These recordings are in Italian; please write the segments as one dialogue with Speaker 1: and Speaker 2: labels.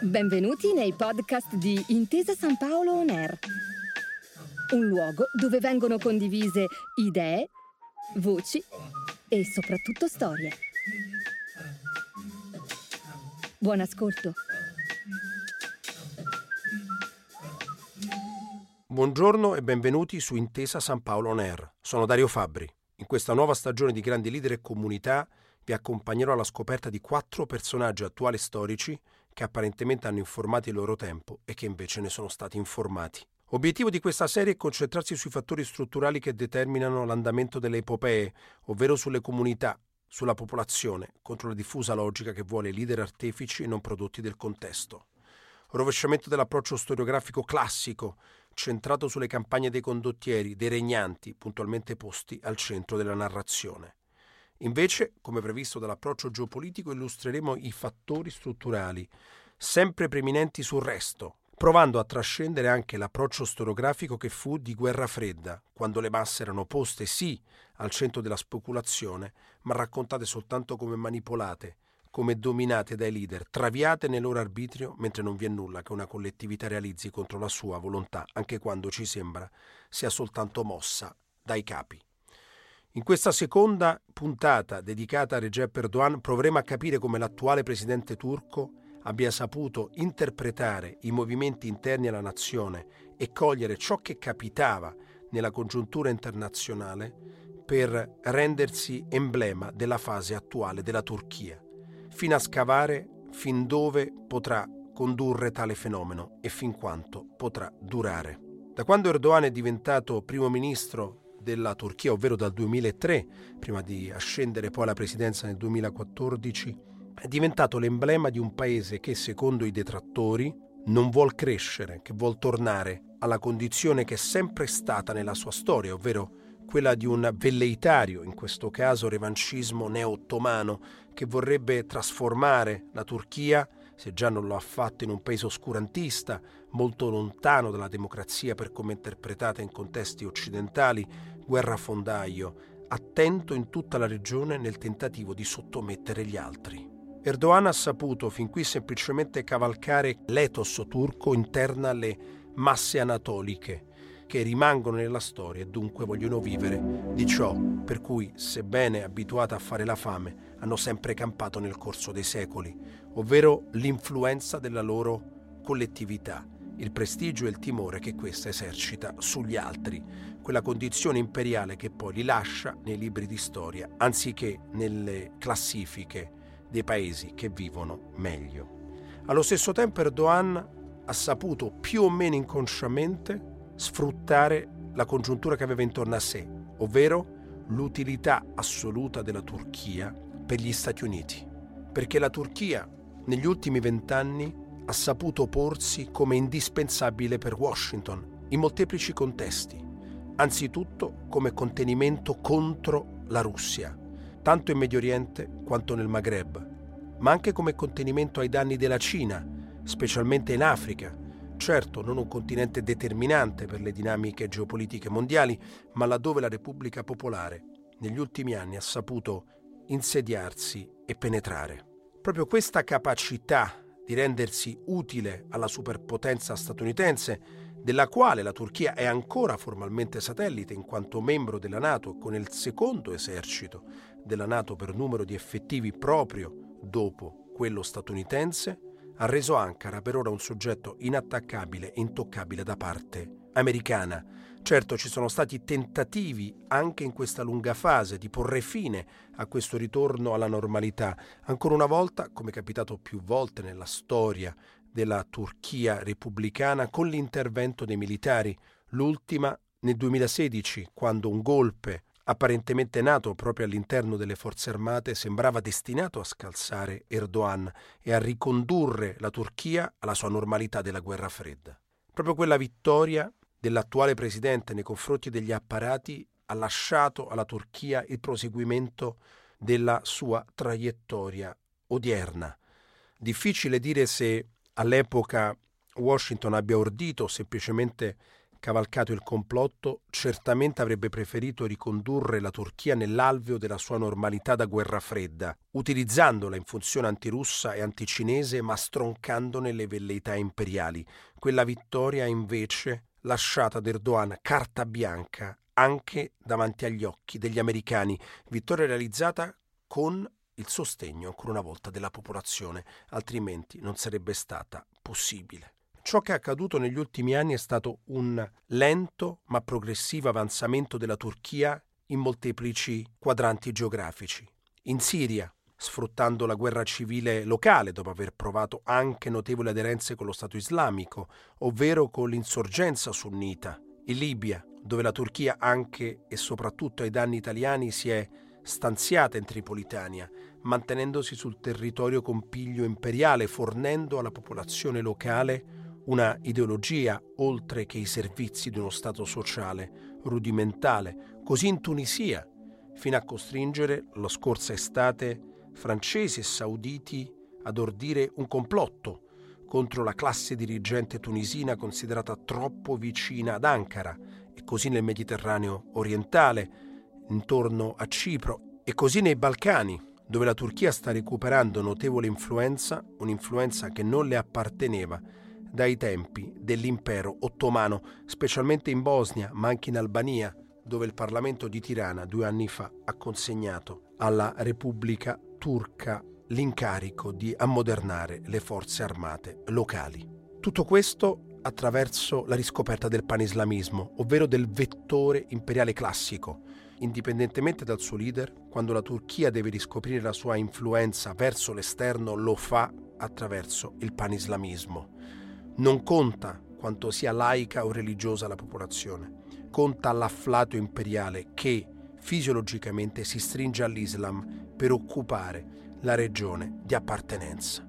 Speaker 1: Benvenuti nei podcast di Intesa San Paolo On Air, un luogo dove vengono condivise idee, voci e soprattutto storie. Buon ascolto.
Speaker 2: Buongiorno e benvenuti su Intesa San Paolo On Air. Sono Dario Fabbri. In questa nuova stagione di grandi leader e comunità vi accompagnerò alla scoperta di quattro personaggi attuali storici che apparentemente hanno informato il loro tempo e che invece ne sono stati informati. Obiettivo di questa serie è concentrarsi sui fattori strutturali che determinano l'andamento delle epopee, ovvero sulle comunità, sulla popolazione, contro la diffusa logica che vuole leader artefici e non prodotti del contesto. Rovesciamento dell'approccio storiografico classico, centrato sulle campagne dei condottieri, dei regnanti, puntualmente posti al centro della narrazione. Invece, come previsto dall'approccio geopolitico, illustreremo i fattori strutturali, sempre preminenti sul resto, provando a trascendere anche l'approccio storiografico che fu di guerra fredda, quando le masse erano poste sì al centro della speculazione, ma raccontate soltanto come manipolate, come dominate dai leader, traviate nel loro arbitrio, mentre non vi è nulla che una collettività realizzi contro la sua volontà, anche quando ci sembra sia soltanto mossa dai capi. In questa seconda puntata dedicata a Recep Erdogan proveremo a capire come l'attuale presidente turco abbia saputo interpretare i movimenti interni alla nazione e cogliere ciò che capitava nella congiuntura internazionale per rendersi emblema della fase attuale della Turchia, fino a scavare fin dove potrà condurre tale fenomeno e fin quanto potrà durare. Da quando Erdogan è diventato primo ministro della Turchia, ovvero dal 2003, prima di ascendere poi alla presidenza nel 2014, è diventato l'emblema di un paese che, secondo i detrattori, non vuol crescere, che vuol tornare alla condizione che è sempre stata nella sua storia, ovvero quella di un velleitario, in questo caso revancismo neo-ottomano, che vorrebbe trasformare la Turchia, se già non lo ha fatto, in un paese oscurantista, molto lontano dalla democrazia per come interpretata in contesti occidentali, guerrafondaio, attento in tutta la regione nel tentativo di sottomettere gli altri. Erdogan ha saputo fin qui semplicemente cavalcare l'ethos turco interna alle masse anatoliche, che rimangono nella storia e dunque vogliono vivere di ciò per cui, sebbene abituate a fare la fame, hanno sempre campato nel corso dei secoli, ovvero l'influenza della loro collettività, il prestigio e il timore che questa esercita sugli altri, quella condizione imperiale che poi li lascia nei libri di storia anziché nelle classifiche dei paesi che vivono meglio. Allo stesso tempo Erdogan ha saputo più o meno inconsciamente sfruttare la congiuntura che aveva intorno a sé, ovvero l'utilità assoluta della Turchia per gli Stati Uniti, perché la Turchia negli ultimi vent'anni ha saputo porsi come indispensabile per Washington in molteplici contesti, anzitutto come contenimento contro la Russia, tanto in Medio Oriente quanto nel Maghreb, ma anche come contenimento ai danni della Cina, specialmente in Africa, certo non un continente determinante per le dinamiche geopolitiche mondiali, ma laddove la Repubblica Popolare negli ultimi anni ha saputo insediarsi e penetrare. Proprio questa capacità di rendersi utile alla superpotenza statunitense, della quale la Turchia è ancora formalmente satellite in quanto membro della Nato con il secondo esercito della Nato per numero di effettivi proprio dopo quello statunitense, ha reso Ankara per ora un soggetto inattaccabile e intoccabile da parte americana. Certo ci sono stati tentativi anche in questa lunga fase di porre fine a questo ritorno alla normalità. Ancora una volta, come è capitato più volte nella storia della Turchia repubblicana, con l'intervento dei militari, l'ultima nel 2016, quando un golpe apparentemente nato proprio all'interno delle forze armate, sembrava destinato a scalzare Erdogan e a ricondurre la Turchia alla sua normalità della guerra fredda. Proprio quella vittoria dell'attuale presidente nei confronti degli apparati ha lasciato alla Turchia il proseguimento della sua traiettoria odierna. Difficile dire se all'epoca Washington abbia ordito o semplicemente cavalcato il complotto, certamente avrebbe preferito ricondurre la Turchia nell'alveo della sua normalità da guerra fredda, utilizzandola in funzione antirussa e anticinese ma stroncandone le velleità imperiali. Quella vittoria invece lasciata ad Erdogan carta bianca anche davanti agli occhi degli americani, vittoria realizzata con il sostegno ancora una volta della popolazione, altrimenti non sarebbe stata possibile. Ciò che è accaduto negli ultimi anni è stato un lento ma progressivo avanzamento della Turchia in molteplici quadranti geografici. In Siria, sfruttando la guerra civile locale dopo aver provato anche notevoli aderenze con lo Stato islamico, ovvero con l'insorgenza sunnita. In Libia, dove la Turchia anche e soprattutto ai danni italiani si è stanziata in Tripolitania, mantenendosi sul territorio con piglio imperiale, fornendo alla popolazione locale una ideologia oltre che i servizi di uno Stato sociale rudimentale, così in Tunisia, fino a costringere la scorsa estate francesi e sauditi ad ordire un complotto contro la classe dirigente tunisina considerata troppo vicina ad Ankara e così nel Mediterraneo orientale, intorno a Cipro e così nei Balcani, dove la Turchia sta recuperando notevole influenza, un'influenza che non le apparteneva dai tempi dell'impero ottomano, specialmente in Bosnia, ma anche in Albania, dove il Parlamento di Tirana due anni fa ha consegnato alla Repubblica turca l'incarico di ammodernare le forze armate locali. Tutto questo attraverso la riscoperta del panislamismo, ovvero del vettore imperiale classico, indipendentemente dal suo leader, quando la Turchia deve riscoprire la sua influenza verso l'esterno, lo fa attraverso il panislamismo. Non conta quanto sia laica o religiosa la popolazione, conta l'afflato imperiale che fisiologicamente si stringe all'Islam per occupare la regione di appartenenza.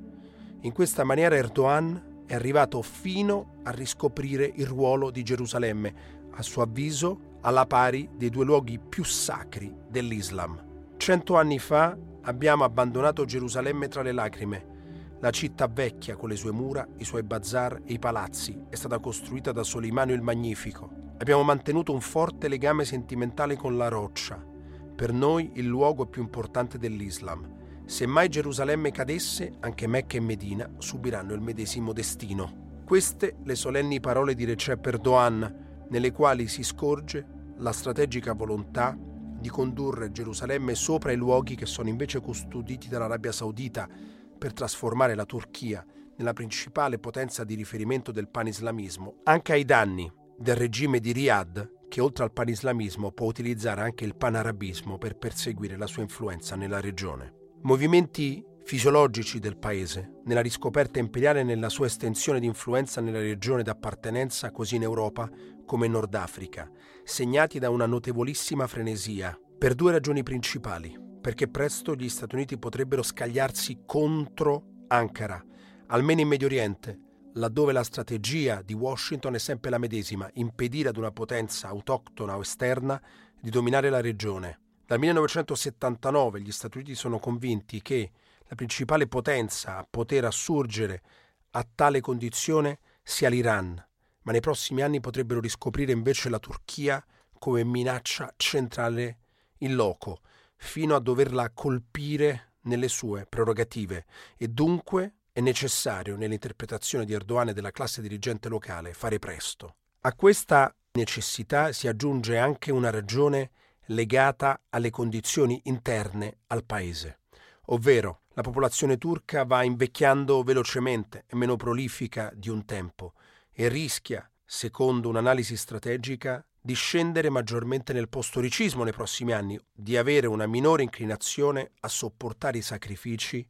Speaker 2: In questa maniera Erdogan è arrivato fino a riscoprire il ruolo di Gerusalemme, a suo avviso alla pari dei due luoghi più sacri dell'Islam. Cento anni fa abbiamo abbandonato Gerusalemme tra le lacrime. La città vecchia, con le sue mura, i suoi bazar e i palazzi, è stata costruita da Solimano il Magnifico. Abbiamo mantenuto un forte legame sentimentale con la roccia, per noi il luogo più importante dell'Islam. Se mai Gerusalemme cadesse, anche Mecca e Medina subiranno il medesimo destino. Queste le solenni parole di Recep Erdogan, nelle quali si scorge la strategica volontà di condurre Gerusalemme sopra i luoghi che sono invece custoditi dall'Arabia Saudita per trasformare la Turchia nella principale potenza di riferimento del panislamismo, anche ai danni del regime di Riyadh che oltre al panislamismo può utilizzare anche il panarabismo per perseguire la sua influenza nella regione. Movimenti fisiologici del paese, nella riscoperta imperiale e nella sua estensione di influenza nella regione d'appartenenza, così in Europa come in Nord Africa, segnati da una notevolissima frenesia, per due ragioni principali. Perché presto gli Stati Uniti potrebbero scagliarsi contro Ankara, almeno in Medio Oriente, laddove la strategia di Washington è sempre la medesima, impedire ad una potenza autoctona o esterna di dominare la regione. Dal 1979 gli Stati Uniti sono convinti che la principale potenza a poter assurgere a tale condizione sia l'Iran, ma nei prossimi anni potrebbero riscoprire invece la Turchia come minaccia centrale in loco, fino a doverla colpire nelle sue prerogative e dunque è necessario nell'interpretazione di Erdogan e della classe dirigente locale fare presto. A questa necessità si aggiunge anche una ragione legata alle condizioni interne al paese, ovvero la popolazione turca va invecchiando velocemente e meno prolifica di un tempo e rischia, secondo un'analisi strategica, di scendere maggiormente nel postoricismo nei prossimi anni, di avere una minore inclinazione a sopportare i sacrifici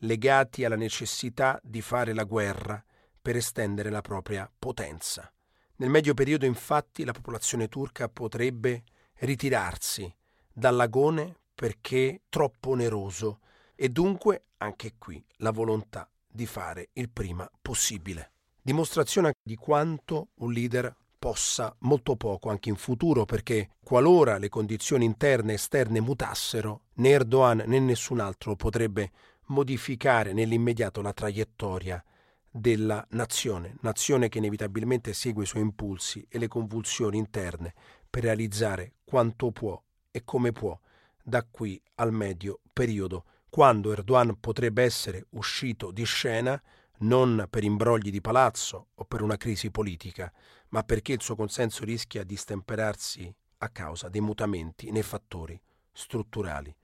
Speaker 2: legati alla necessità di fare la guerra per estendere la propria potenza. Nel medio periodo, infatti, la popolazione turca potrebbe ritirarsi dall'agone perché troppo oneroso e dunque anche qui la volontà di fare il prima possibile. Dimostrazione di quanto un leader possa molto poco anche in futuro perché qualora le condizioni interne e esterne mutassero, né Erdogan né nessun altro potrebbe modificare nell'immediato la traiettoria della nazione, nazione che inevitabilmente segue i suoi impulsi e le convulsioni interne per realizzare quanto può e come può da qui al medio periodo, quando Erdogan potrebbe essere uscito di scena non per imbrogli di palazzo o per una crisi politica, ma perché il suo consenso rischia di stemperarsi a causa dei mutamenti nei fattori strutturali.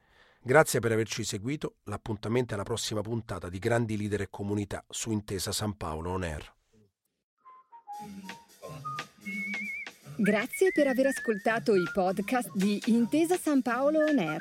Speaker 2: Grazie per averci seguito, l'appuntamento è alla prossima puntata di Grandi Leader e Comunità su Intesa San Paolo On Air.
Speaker 1: Grazie per aver ascoltato i podcast di Intesa San Paolo On Air.